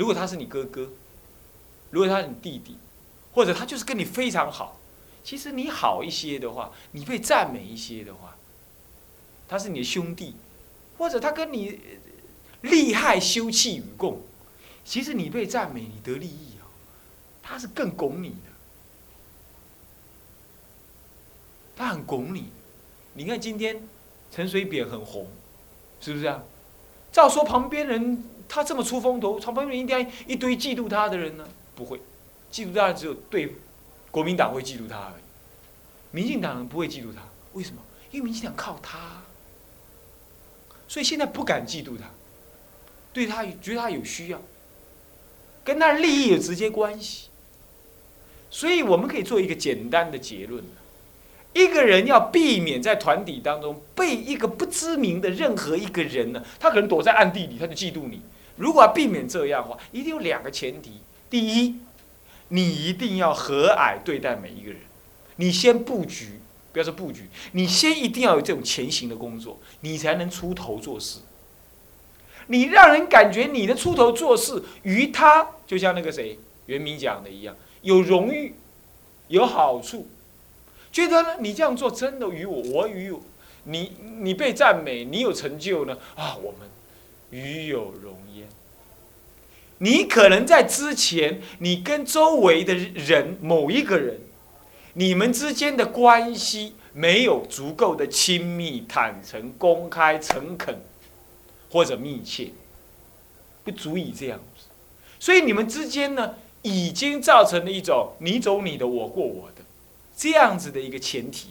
如果他是你哥哥，如果他是你弟弟，或者他就是跟你非常好，其实你好一些的话，你被赞美一些的话，他是你的兄弟，或者他跟你利害休戚与共，其实你被赞美，你得利益啊，他是更拱你的。他很拱你，你看今天陈水扁很红，是不是啊？照说旁边人他这么出风头，旁边人应该一堆嫉妒他的人呢？不会，嫉妒他只有对国民党会嫉妒他而已，民进党人不会嫉妒他。为什么？因为民进党靠他，所以现在不敢嫉妒他，对他觉得他有需要，跟他利益有直接关系。所以我们可以做一个简单的结论。一个人要避免在团体当中被一个不知名的任何一个人呢，他可能躲在暗地里，他就嫉妒你。如果要避免这样的话，一定有两个前提：第一，你一定要和蔼对待每一个人，你先布局，不要说布局，你先一定要有这种前行的工作，你才能出头做事。你让人感觉你的出头做事与他，就像那个谁袁明讲的一样，有荣誉，有好处。觉得呢？你这样做真的与我，我与你，你被赞美，你有成就呢？啊，我们与有荣焉。你可能在之前，你跟周围的人某一个人，你们之间的关系没有足够的亲密、坦诚、公开、诚恳或者密切，不足以这样子。所以你们之间呢，已经造成了一种你走你的，我过我的。这样子的一个前提，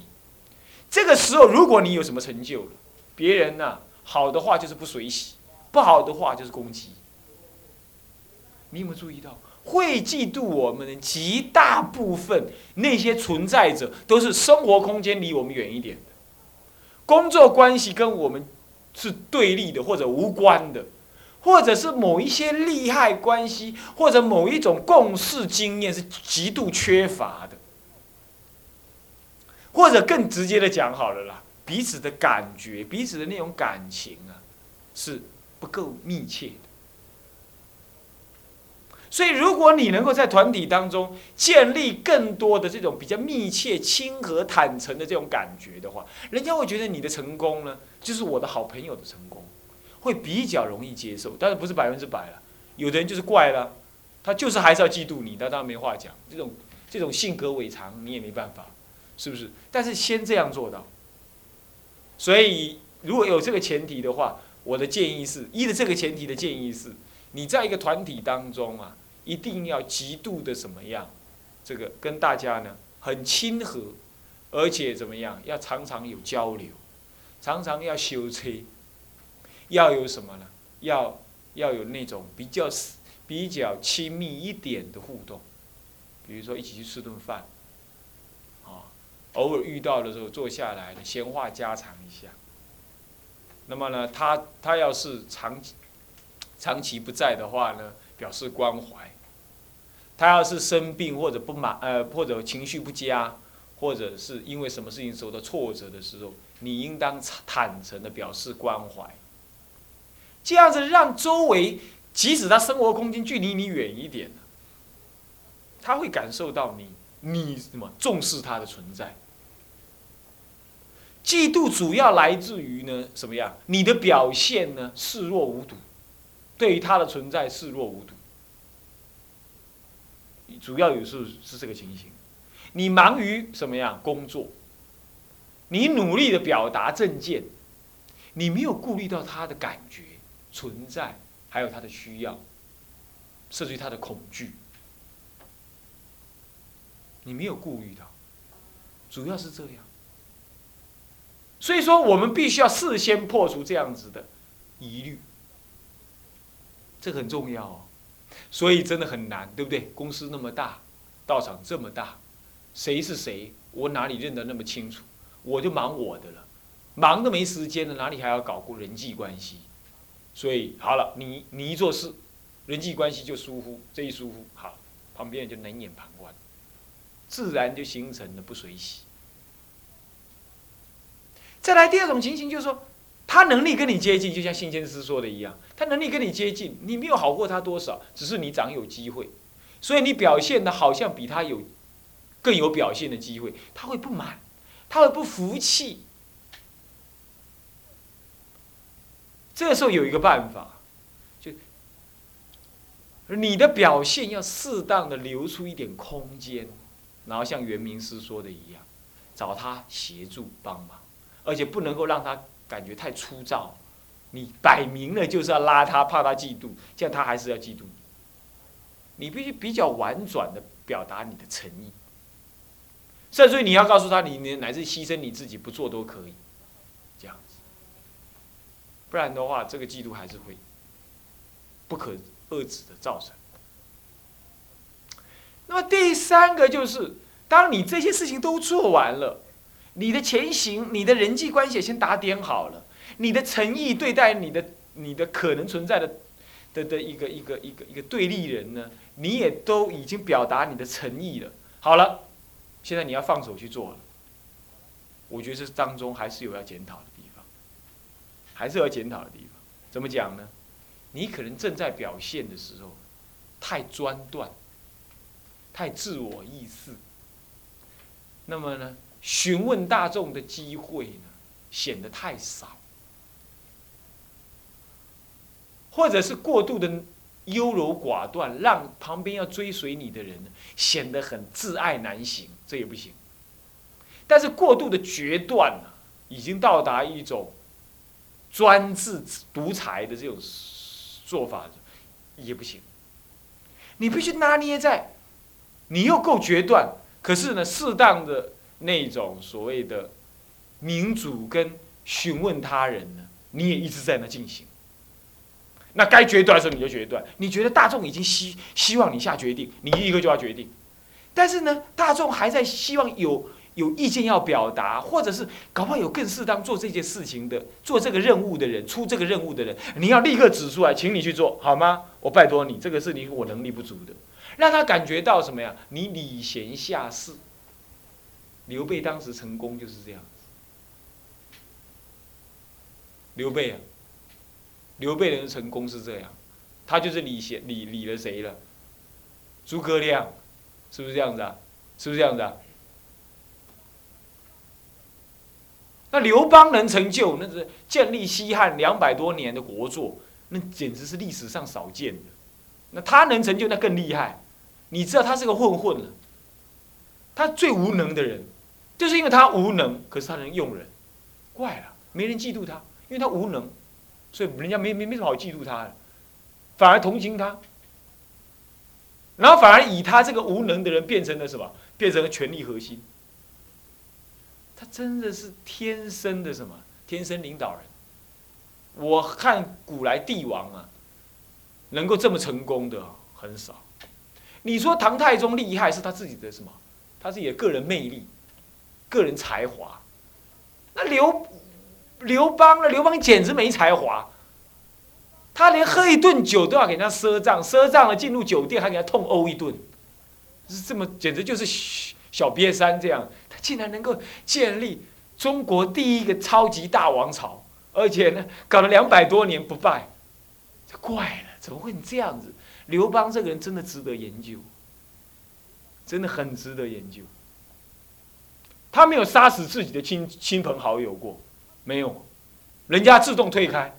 这个时候如果你有什么成就了，别人呢好的话就是不随喜，不好的话就是攻击。你有没有注意到，会嫉妒我们的极大部分那些存在者，都是生活空间离我们远一点的，工作关系跟我们是对立的或者无关的，或者是某一些利害关系或者某一种共事经验是极度缺乏的。或者更直接的讲好了啦，彼此的感觉，彼此的那种感情啊，是不够密切的。所以，如果你能够在团体当中建立更多的这种比较密切、亲和、坦诚的这种感觉的话，人家会觉得你的成功呢，就是我的好朋友的成功，会比较容易接受。但是不是百分之百了？有的人就是怪了，他就是还是要嫉妒你，那当然没话讲。这种这种性格违常，你也没办法。是不是？但是先这样做到。所以如果有这个前提的话，我的建议是：一的这个前提的建议是，你在一个团体当中啊，一定要极度的怎么样？这个跟大家呢很亲和，而且怎么样？要常常有交流，常常要修车，要有什么呢？要要有那种比较比较亲密一点的互动，比如说一起去吃顿饭。啊偶尔遇到的时候，坐下来闲话家常一下。那么呢，他他要是长长期不在的话呢，表示关怀。他要是生病或者不满呃或者情绪不佳，或者是因为什么事情受到挫折的时候，你应当坦诚的表示关怀。这样子让周围，即使他生活空间距离你远一点他会感受到你。你什么重视他的存在？嫉妒主要来自于呢？什么样？你的表现呢？视若无睹，对于他的存在视若无睹。主要有时候是这个情形。你忙于什么样工作？你努力的表达政见，你没有顾虑到他的感觉存在，还有他的需要，甚至于他的恐惧。你没有顾虑到，主要是这样。所以说，我们必须要事先破除这样子的疑虑，这很重要哦。所以真的很难，对不对？公司那么大，道场这么大，谁是谁，我哪里认得那么清楚？我就忙我的了，忙的没时间了，哪里还要搞过人际关系？所以好了，你你一做事，人际关系就疏忽，这一疏忽，好，旁边人就冷眼旁观。自然就形成了不随喜。再来第二种情形，就是说，他能力跟你接近，就像信先师说的一样，他能力跟你接近，你没有好过他多少，只是你长有机会，所以你表现的好像比他有更有表现的机会，他会不满，他会不服气。这时候有一个办法，就你的表现要适当的留出一点空间，然后像圆明师说的一样，找他协助帮忙，而且不能够让他感觉太粗糙。你摆明了就是要拉他，怕他嫉妒，这样他还是要嫉妒你。你必须比较婉转的表达你的诚意，甚至于你要告诉他，你你乃至牺牲你自己不做都可以。这样子不然的话，这个嫉妒还是会不可遏制的造成。那么第三个就是，当你这些事情都做完了，你的前行、你的人际关系先打点好了，你的诚意对待你的、你的可能存在的的的一个一个一个一个对立人呢，你也都已经表达你的诚意了。好了，现在你要放手去做了。我觉得这当中还是有要检讨的地方。还是要检讨的地方，怎么讲呢？你可能正在表现的时候，太专断，太自我意识，那么呢，询问大众的机会呢，显得太少，或者是过度的优柔寡断，让旁边要追随你的人呢，显得很自爱难行，这也不行。但是过度的决断呢，已经到达一种。专制独裁的这种做法也不行，你必须拿捏在，你又够决断，可是呢，适当的那种所谓的民主跟询问他人呢，你也一直在那进行。那该决断的时候你就决断，你觉得大众已经希希望你下决定，你立刻就要决定，但是呢，大众还在希望有。有意见要表达，或者是搞不好有更适当做这件事情的、做这个任务的人、出这个任务的人，你要立刻指出来，请你去做好吗？我拜托你，这个是你我能力不足的，让他感觉到什么呀？你礼贤下士。刘备当时成功就是这样子。刘备啊，刘备的成功是这样，他就是礼贤礼礼了谁了？诸葛亮，是不是这样子啊？是不是这样子啊？那刘邦能成就，那是建立西汉两百多年的国作，那简直是历史上少见的。那他能成就，那更厉害。你知道他是个混混了，他最无能的人，就是因为他无能，可是他能用人，怪了，没人嫉妒他，因为他无能，所以人家没没没什么好嫉妒他的，反而同情他，然后反而以他这个无能的人变成了什么？变成了权力核心。他真的是天生的什么？天生领导人。我看古来帝王啊，能够这么成功的很少。你说唐太宗厉害是他自己的什么？他自己的个人魅力、个人才华。那刘刘邦呢？刘邦简直没才华。他连喝一顿酒都要给人家赊账，赊账了进入酒店还给他痛殴一顿，是这么简直就是小瘪三这样。他竟然能够建立中国第一个超级大王朝，而且呢，搞了两百多年不败，怪了，怎么会这样子？刘邦这个人真的值得研究，真的很值得研究。他没有杀死自己的亲亲朋好友过，没有，人家自动退开，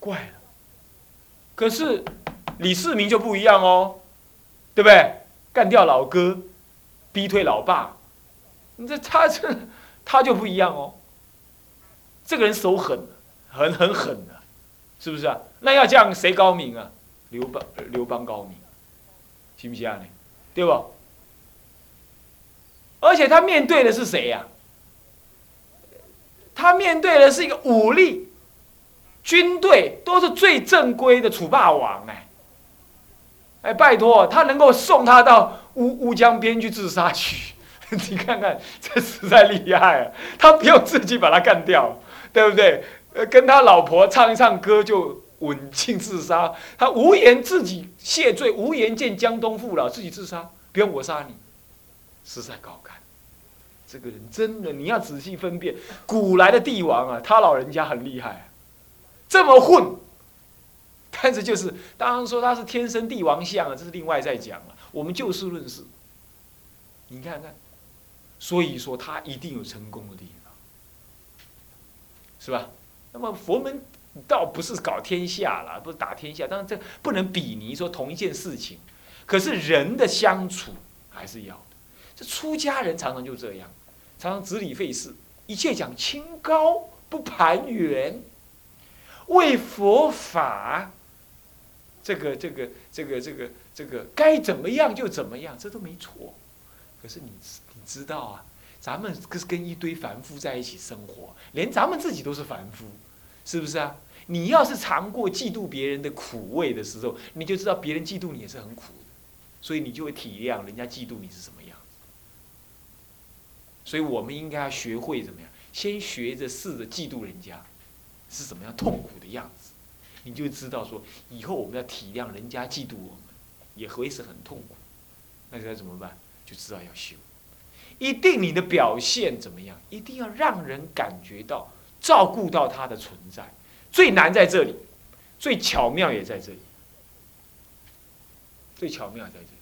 怪了。可是李世民就不一样哦，对不对？干掉老哥，逼退老爸。你这他这他就不一样哦，这个人手狠，很很狠的，是不是啊？那要这样谁高明啊？刘邦刘邦高明，行不行啊？你对不？而且他面对的是谁呀？他面对的是一个武力军队，都是最正规的楚霸王哎！哎，拜托，他能够送他到乌乌江边去自杀去。你看看，这实在厉害啊！他不用自己把他干掉，对不对？呃，跟他老婆唱一唱歌就刎颈自杀，他无颜自己谢罪，无颜见江东父老，自己自杀，不用我杀你，实在高干。这个人真的，你要仔细分辨，古来的帝王啊，他老人家很厉害啊，这么混。但是就是，当然说他是天生帝王相啊，这是另外再讲了。我们就事论事，你看看，所以说他一定有成功的地方，是吧？那么佛门倒不是搞天下了，不是打天下，当然这不能比拟说同一件事情。可是人的相处还是要的。这出家人常常就这样，常常执礼费事，一切讲清高，不盘圆，为佛法。这个这个这个这个这个该怎么样就怎么样，这都没错。可是你你知道啊，咱们可是跟一堆凡夫在一起生活，连咱们自己都是凡夫，是不是啊？你要是尝过嫉妒别人的苦味的时候，你就知道别人嫉妒你也是很苦的，所以你就会体谅人家嫉妒你是什么样。所以我们应该要学会怎么样，先学着试着嫉妒人家是怎么样痛苦的样子。你就知道说，以后我们要体谅人家嫉妒我们，也会是很痛苦。那该怎么办？就知道要修。一定你的表现怎么样？一定要让人感觉到照顾到他的存在。最难在这里，最巧妙也在这里。最巧妙在这里，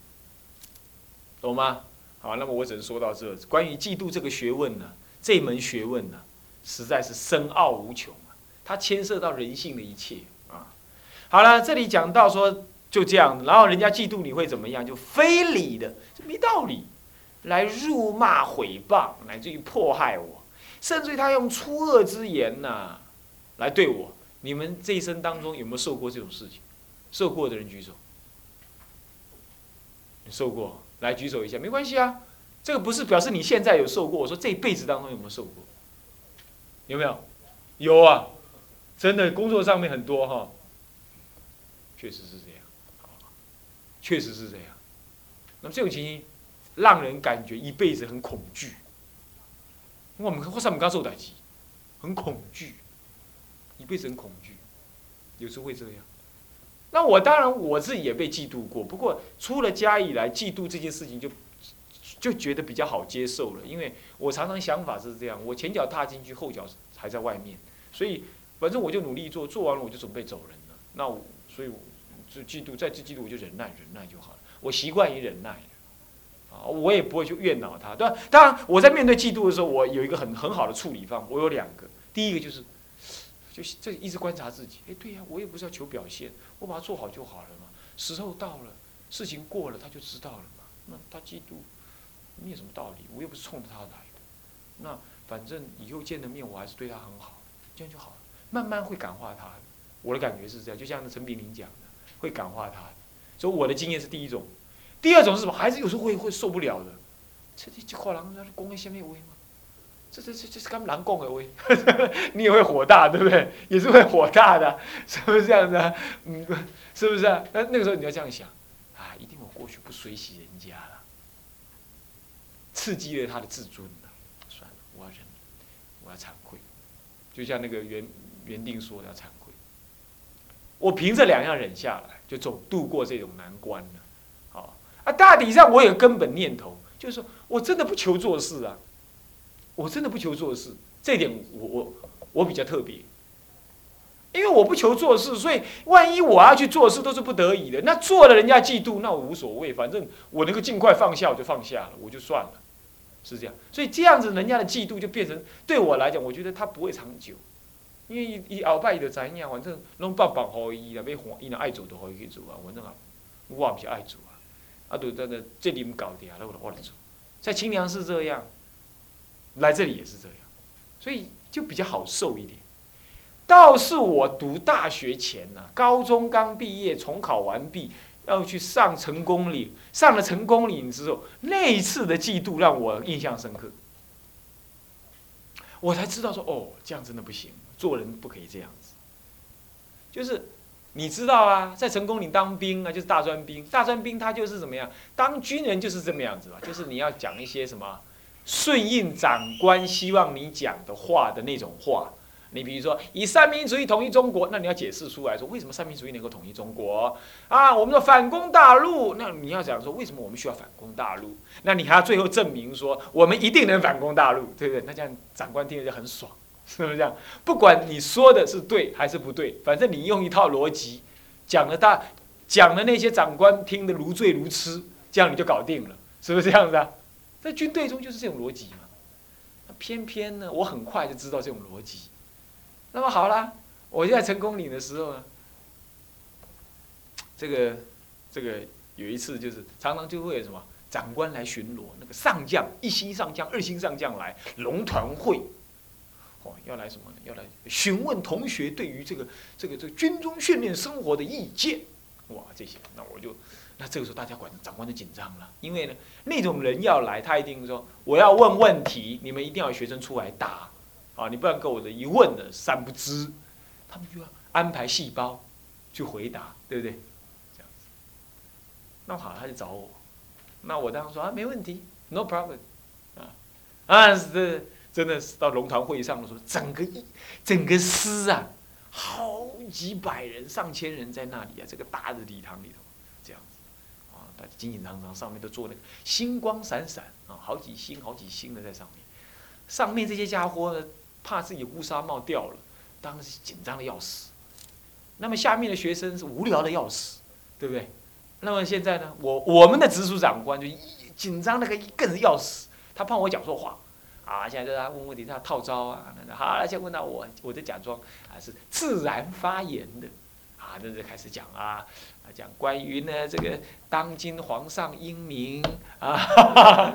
懂吗？好，那么我只能说到这。关于嫉妒这个学问呢，这门学问呢，实在是深奥无穷啊，它牵涉到人性的一切啊。好了，这里讲到说就这样，然后人家嫉妒你会怎么样？就非礼的，这没道理，来辱骂、毁谤，乃至于迫害我，甚至于他用粗恶之言呐来对我。你们这一生当中有没有受过这种事情？受过的人举手。你受过，来举手一下，没关系啊。这个不是表示你现在有受过，我说这一辈子当中有没有受过？有没有？有啊，真的工作上面很多哈。确实是这样，确实是这样。那么这种情形，让人感觉一辈子很恐惧。我们或者我们刚受打击，很恐惧，一辈子很恐惧，有时候会这样。那我当然我自己也被嫉妒过，不过出了家以来，嫉妒这件事情就就觉得比较好接受了，因为我常常想法是这样：我前脚踏进去，后脚还在外面，所以反正我就努力做，做完了我就准备走人了。那我所以。就嫉妒，再次嫉妒我就忍耐，忍耐就好了。我习惯于忍耐，啊，我也不会去怨恼他。对吧？当然，我在面对嫉妒的时候，我有一个很很好的处理方。我有两个，第一个就是，就这一直观察自己。哎，对呀，我也不是要求表现，我把它做好就好了嘛。时候到了，事情过了，他就知道了嘛。那他嫉妒，你有什么道理？我又不是冲着他来的。那反正以后见了面，我还是对他很好，这样就好了。慢慢会感化他。我的感觉是这样，就像陈炳林讲的。会感化他，所以我的经验是第一种，第二种是什么？孩子有时候会会受不了的，这这这话人家讲的什么话吗？这这这这是跟狼共而为，你也会火大，对不对？也是会火大的，是不是这样子？嗯，是不是啊？那那个时候你要这样想，啊，一定我过去不随喜人家了，刺激了他的自尊了，算了，我要忍，我要惭愧，就像那个原原定说的要惭愧。我凭这两样忍下来，就走度过这种难关了。好啊，大体上我有根本念头，就是说我真的不求做事啊，我真的不求做事，这点我我我比较特别，因为我不求做事，所以万一我要去做事都是不得已的，那做了人家嫉妒，那我无所谓，反正我能够尽快放下我就放下了，我就算了，是这样。所以这样子人家的嫉妒就变成对我来讲，我觉得他不会长久。因为伊伊后摆伊就知影，反正拢放放互伊啦，要还伊那爱做就互伊去做啊。反正啊，我也不是爱做啊，啊，就真的这里搞定啊，那我我来做。在清凉寺这样，来这里也是这样，所以就比较好受一点。倒是我读大学前呢，高中刚毕业，重考完毕，要去上成功岭，上了成功岭之后，那一次的嫉妒让我印象深刻，我才知道说，哦，这样真的不行。做人不可以这样子，就是你知道啊，在成功岭当兵啊，就是大专兵。大专兵他就是怎么样，当军人就是这么样子吧，就是你要讲一些什么顺应长官希望你讲的话的那种话，你比如说以三民主义统一中国，那你要解释出来说为什么三民主义能够统一中国啊？我们说反攻大陆，那你要讲说为什么我们需要反攻大陆？那你还要最后证明说我们一定能反攻大陆，对不对？那这样长官听着就很爽，是不是这样？不管你说的是对还是不对，反正你用一套逻辑讲了大，讲了那些长官听得如醉如痴，这样你就搞定了，是不是这样子啊？在军队中就是这种逻辑嘛。偏偏呢，我很快就知道这种逻辑。那么好啦，我在成功岭的时候呢，这个这个有一次就是常常就会有什么长官来巡逻，那个上将一星上将、二星上将来龙团会，哦，要来什么呢？要来询问同学对于这个这个这个军中训练生活的意见。哇，这些那我就那这个时候大家管长官就紧张了，因为呢那种人要来，他一定说我要问问题，你们一定要学生出来答。啊，你不然跟我的一问的三不知，他们就要安排细胞去回答，对不对？这样子，那好，他就找我，那我当时说啊，没问题，no problem，啊，啊，是真的是到龙团会议上的时候，整个一整个师啊，好几百人、上千人在那里啊，这个大的礼堂里头，这样子，啊，紧紧张张，上面都做那个星光闪闪啊，好几星、好几星的在上面，上面这些家伙呢。怕自己乌纱帽掉了，当时紧张的要死。那么下面的学生是无聊的要死，对不对？那么现在呢，我我们的直属长官就紧张那个更要死，他怕我讲错话，啊，现在就他问问题，他套招啊，好，先问到我，我就假装啊是自然发言的，啊，那就开始讲啊。讲关于呢，这个当今皇上英明啊，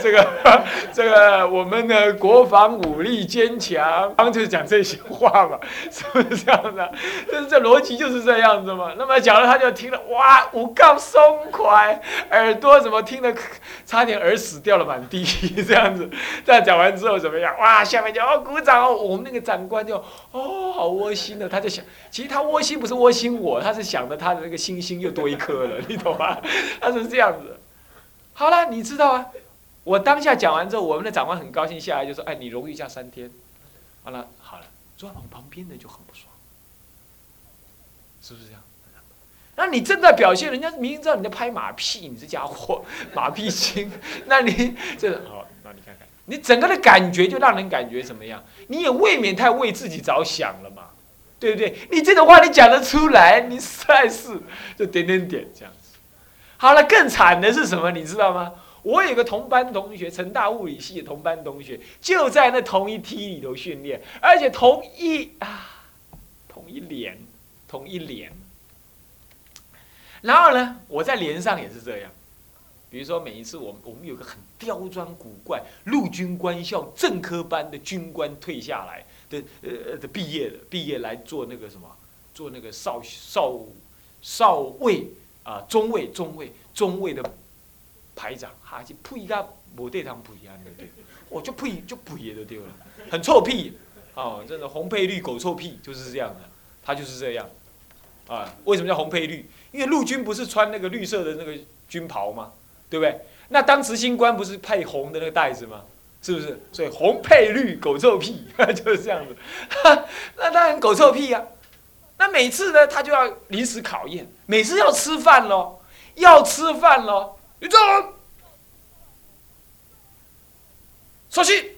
这个 这个我们的国防武力坚强，刚就是讲这些话嘛，是不是这样的？就是这逻辑就是这样子嘛。那么讲了，他就听了，哇，五杠松快，耳朵怎么听得差点耳屎掉了满地这样子。这样讲完之后怎么样？哇，下面就哦鼓掌哦，我们那个长官就哦好窝心的，他就想，其实他窝心不是窝心我，他是。想着他的那个星星又多一颗了，你懂吗？他是这样子。好了，你知道啊？我当下讲完之后，我们的长官很高兴，下来就说：“哎，你荣誉假三天。”完了，好了，坐在我旁边的就很不爽，是不是这样？那你正在表现，人家明明知道你在拍马屁，你这家伙 马屁精，那你这好，那你看看，你整个的感觉就让人感觉怎么样？你也未免太为自己着想了嘛。对不对？你这种话你讲得出来？你实在是就点点点这样子。好了，更惨的是什么？你知道吗？我有个同班同学，成大物理系的同班同学，就在那同一梯里头训练，而且同一啊，同一连，同一连。然后呢，我在连上也是这样。比如说，每一次我们我们有个很刁钻古怪陆军官校正科班的军官退下来。的呃的毕业的毕业来做那个什么，做那个少少少尉啊中尉中尉中尉的排长，哈就呸个无对堂呸安的对，我就呸就呸的丢了，很臭屁，哦，真的红配绿狗臭屁就是这样的，他就是这样，啊，为什么叫红配绿？因为陆军不是穿那个绿色的那个军袍吗？对不对？那当执行官不是配红的那个带子吗？是不是？所以红配绿，狗臭屁，就是这样子。那当然狗臭屁啊。那每次呢，他就要临时考验。每次要吃饭喽，要吃饭喽。你坐。稍息。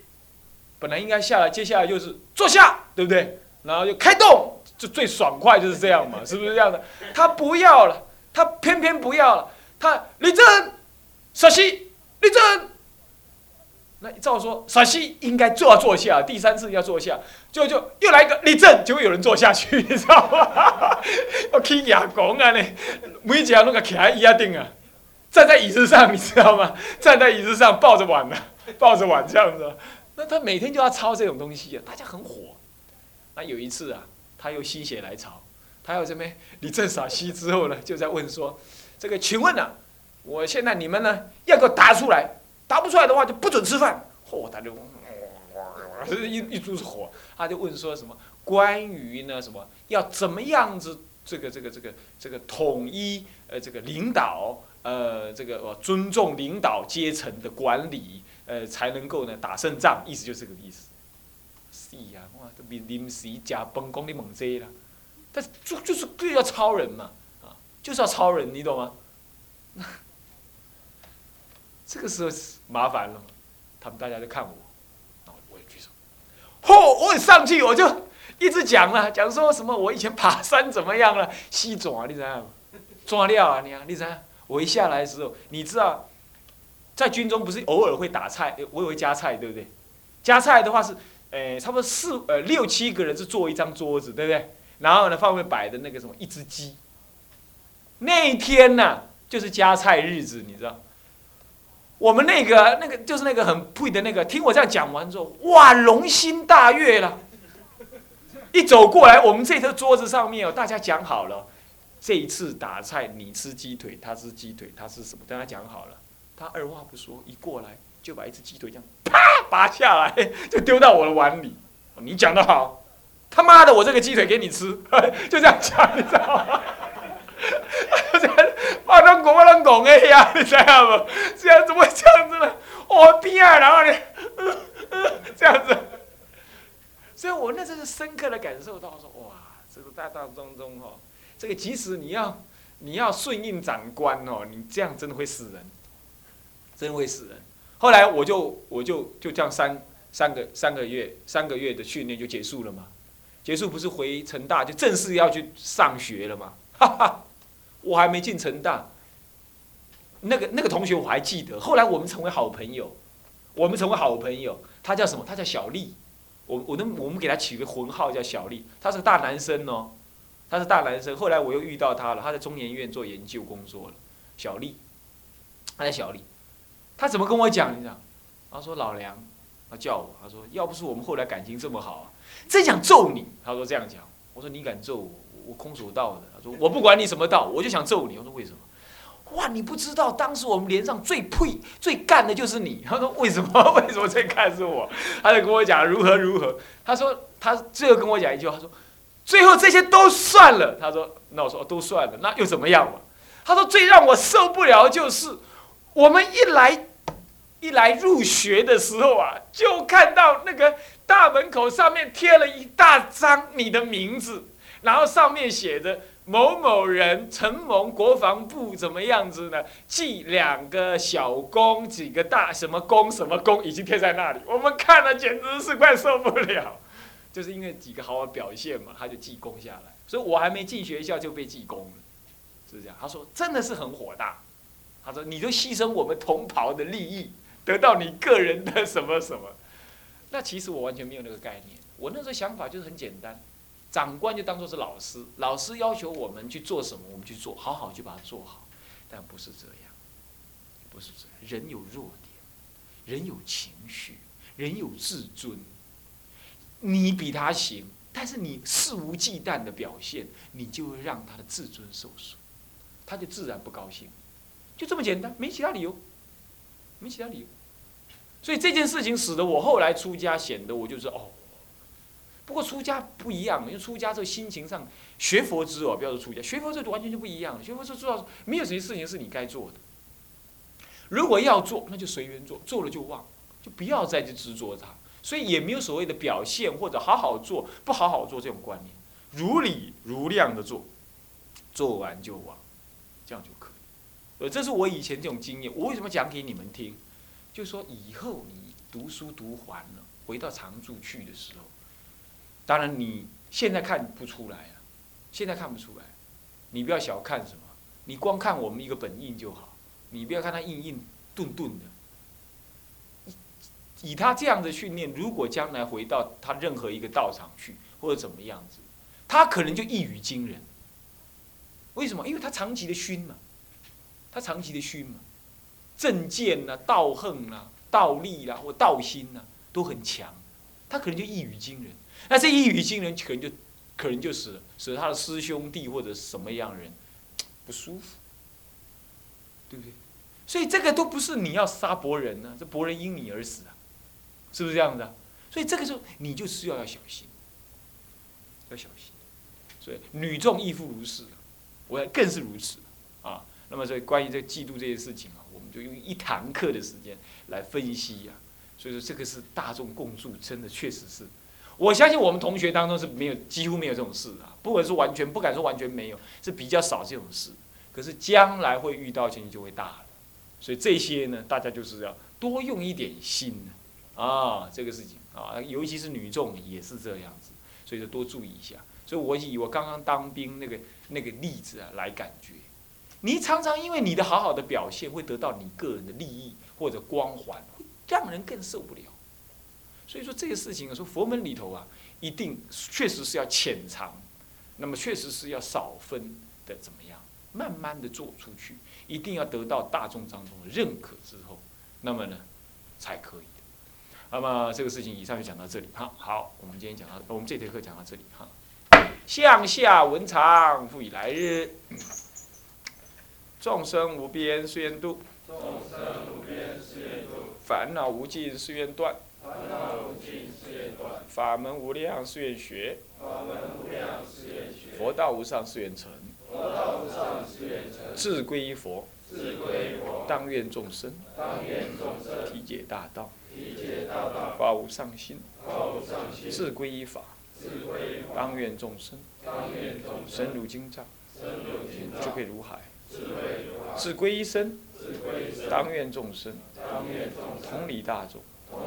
本来应该下来，接下来就是坐下，对不对？然后就开动，就最爽快就是这样嘛，是不是这样的？他不要了，他偏偏不要了。他李正，稍息，立正。那照说，陕西应该坐坐下，第三次要坐下，就就又来一个立正，就会有人坐下去，你知道吗？我听牙讲啊，呢，每家那个起来一样定啊，站在椅子上，你知道吗？站在椅子上抱着碗呢，抱着碗这样子。那他每天就要抄这种东西啊，大家很火。那有一次啊，他又心血来潮，他要这边立正陕西之后呢，就在问说：这个，请问呢，我现在你们呢，要给我答出来。答不出来的话就不准吃饭。嚯，他就，一一肚子火，他就问说什么关于呢什么要怎么样子这个这个这个这个统一呃这个领导呃这个呃尊重领导阶层的管理呃才能够呢打胜仗，意思就是这个意思。是啊，哇，都比临时加崩讲你猛这啦，但是就就是就要超人嘛，啊，就是要超人，你懂吗？这个时候是麻烦了，他们大家就看我，然后我也举手，嚯，我一上去我就一直讲了，讲说什么我以前爬山怎么样了，西爪你知道吗？抓料啊你啊，你知道？我一下来的时候，你知道，在军中不是偶尔会打菜，我也会夹菜，对不对？夹菜的话是，呃，差不多四呃六七个人是坐一张桌子，对不对？然后呢，上面摆的那个什么一只鸡。那一天呢，就是夹菜日子，你知道？我们那个那个就是那个很配的那个，听我这样讲完之后，哇，龙心大悦了。一走过来，我们这张桌子上面哦，大家讲好了，这一次打菜你吃鸡腿，他吃鸡腿，他是什么？大家讲好了。他二话不说，一过来就把一只鸡腿这样啪拔下来，就丢到我的碗里。你讲的好，他妈的，我这个鸡腿给你吃，就这样讲，你知道吗？我能讲我能讲的呀，你知道不？这样怎么会这样子呢？我边啊，然后呢，这样子。所以我那时候深刻的感受到说，哇，这个大大中中哦，这个即使你要你要顺应长官哦，你这样真的会死人，真会死人。后来我就我就就这样三三个三个月三个月的训练就结束了嘛，结束不是回成大就正式要去上学了嘛，哈哈。我还没进成大，那个那个同学我还记得。后来我们成为好朋友，我们成为好朋友。他叫什么？他叫小丽。我我能我们给他起个混号叫小丽。他是个大男生哦，他是大男生。后来我又遇到他了，他在中研院做研究工作了。小丽，他叫小丽。他怎么跟我讲？你讲，他说老梁，他叫我，他说要不是我们后来感情这么好，真想揍你。他说这样讲，我说你敢揍我？我空手道的，他说我不管你什么道，我就想揍你。我说为什么？哇，你不知道当时我们连上最配最干的就是你。他说为什么？为什么最干是我？他就跟我讲如何如何。他说他最后跟我讲一句话，他说最后这些都算了。他说那我说都算了，那又怎么样嘛？他说最让我受不了就是我们一来一来入学的时候啊，就看到那个大门口上面贴了一大张你的名字。然后上面写着某某人承蒙国防部怎么样子呢？记两个小功，几个大什么功什么功，已经贴在那里。我们看了简直是快受不了，就是因为几个好好表现嘛，他就记功下来。所以我还没进学校就被记功了，是这样。他说真的是很火大，他说你都牺牲我们同袍的利益，得到你个人的什么什么。那其实我完全没有那个概念，我那时候想法就是很简单。长官就当做是老师，老师要求我们去做什么，我们去做好好去把它做好，但不是这样，不是这样。人有弱点，人有情绪，人有自尊。你比他行，但是你肆无忌惮的表现，你就会让他的自尊受损，他就自然不高兴，就这么简单，没其他理由，没其他理由。所以这件事情使得我后来出家，显得我就是哦。不过出家不一样，因为出家这个心情上学佛之哦，不要说出家，学佛这完全就不一样了。学佛就知道没有什么事情是你该做的，如果要做，那就随缘做，做了就忘，就不要再去执着它。所以也没有所谓的表现或者好好做，不好好做这种观念，如理如量的做，做完就忘，这样就可以。呃，这是我以前这种经验。我为什么讲给你们听？就说以后你读书读完了，回到常住去的时候。当然，你现在看不出来啊，现在看不出来。你不要小看什么，你光看我们一个本印就好。你不要看他硬硬钝钝的。以他这样的训练，如果将来回到他任何一个道场去，或者怎么样子，他可能就一语惊人。为什么？因为他长期的熏嘛，他长期的熏嘛，正见呐、道恨呐、道力啦或道心呐都很强，他可能就一语惊人。那这一语惊人，可能就可能就使使他的师兄弟或者什么样人 不舒服，对不对？所以这个都不是你要杀伯仁呢，这伯仁因你而死啊，是不是这样子啊？所以这个时候你就需要要小心，要小心。所以女众亦复如是，我也更是如此啊。那么所以关于这嫉妒这件事情啊，我们就用一堂课的时间来分析呀。所以说这个是大众共住，真的确实是。我相信我们同学当中是没有，几乎没有这种事啊。不管是完全，不敢说完全没有，是比较少这种事。可是将来会遇到，情形就会大了。所以这些呢，大家就是要多用一点心啊，这个事情啊，尤其是女众也是这样子，所以说多注意一下。所以我以我刚刚当兵那个那个例子啊来感觉，你常常因为你的好好的表现，会得到你个人的利益或者光环，会让人更受不了。所以说这个事情啊，说佛门里头啊，一定确实是要潜藏，那么确实是要少分的，怎么样？慢慢的做出去，一定要得到大众当中的认可之后，那么呢，才可以那么这个事情以上就讲到这里哈。好，我们今天讲到，我们这节课讲到这里哈。向下文长，复以来日。众生无边誓愿度，众生无边誓愿度。烦恼无尽誓愿断，烦恼无尽誓愿断。法门无量誓愿学，法门无量誓愿学。佛道无上誓愿成。佛道无上誓愿成。志归一佛，志归佛。当愿众生，当愿众生。体解大道，体解大道。发无上心，发无上心。志归一法，志归一法。当愿众生，当愿众生。深入经藏。智慧如海，智慧如海。志归一生，志归一生。当愿众生，同理大众。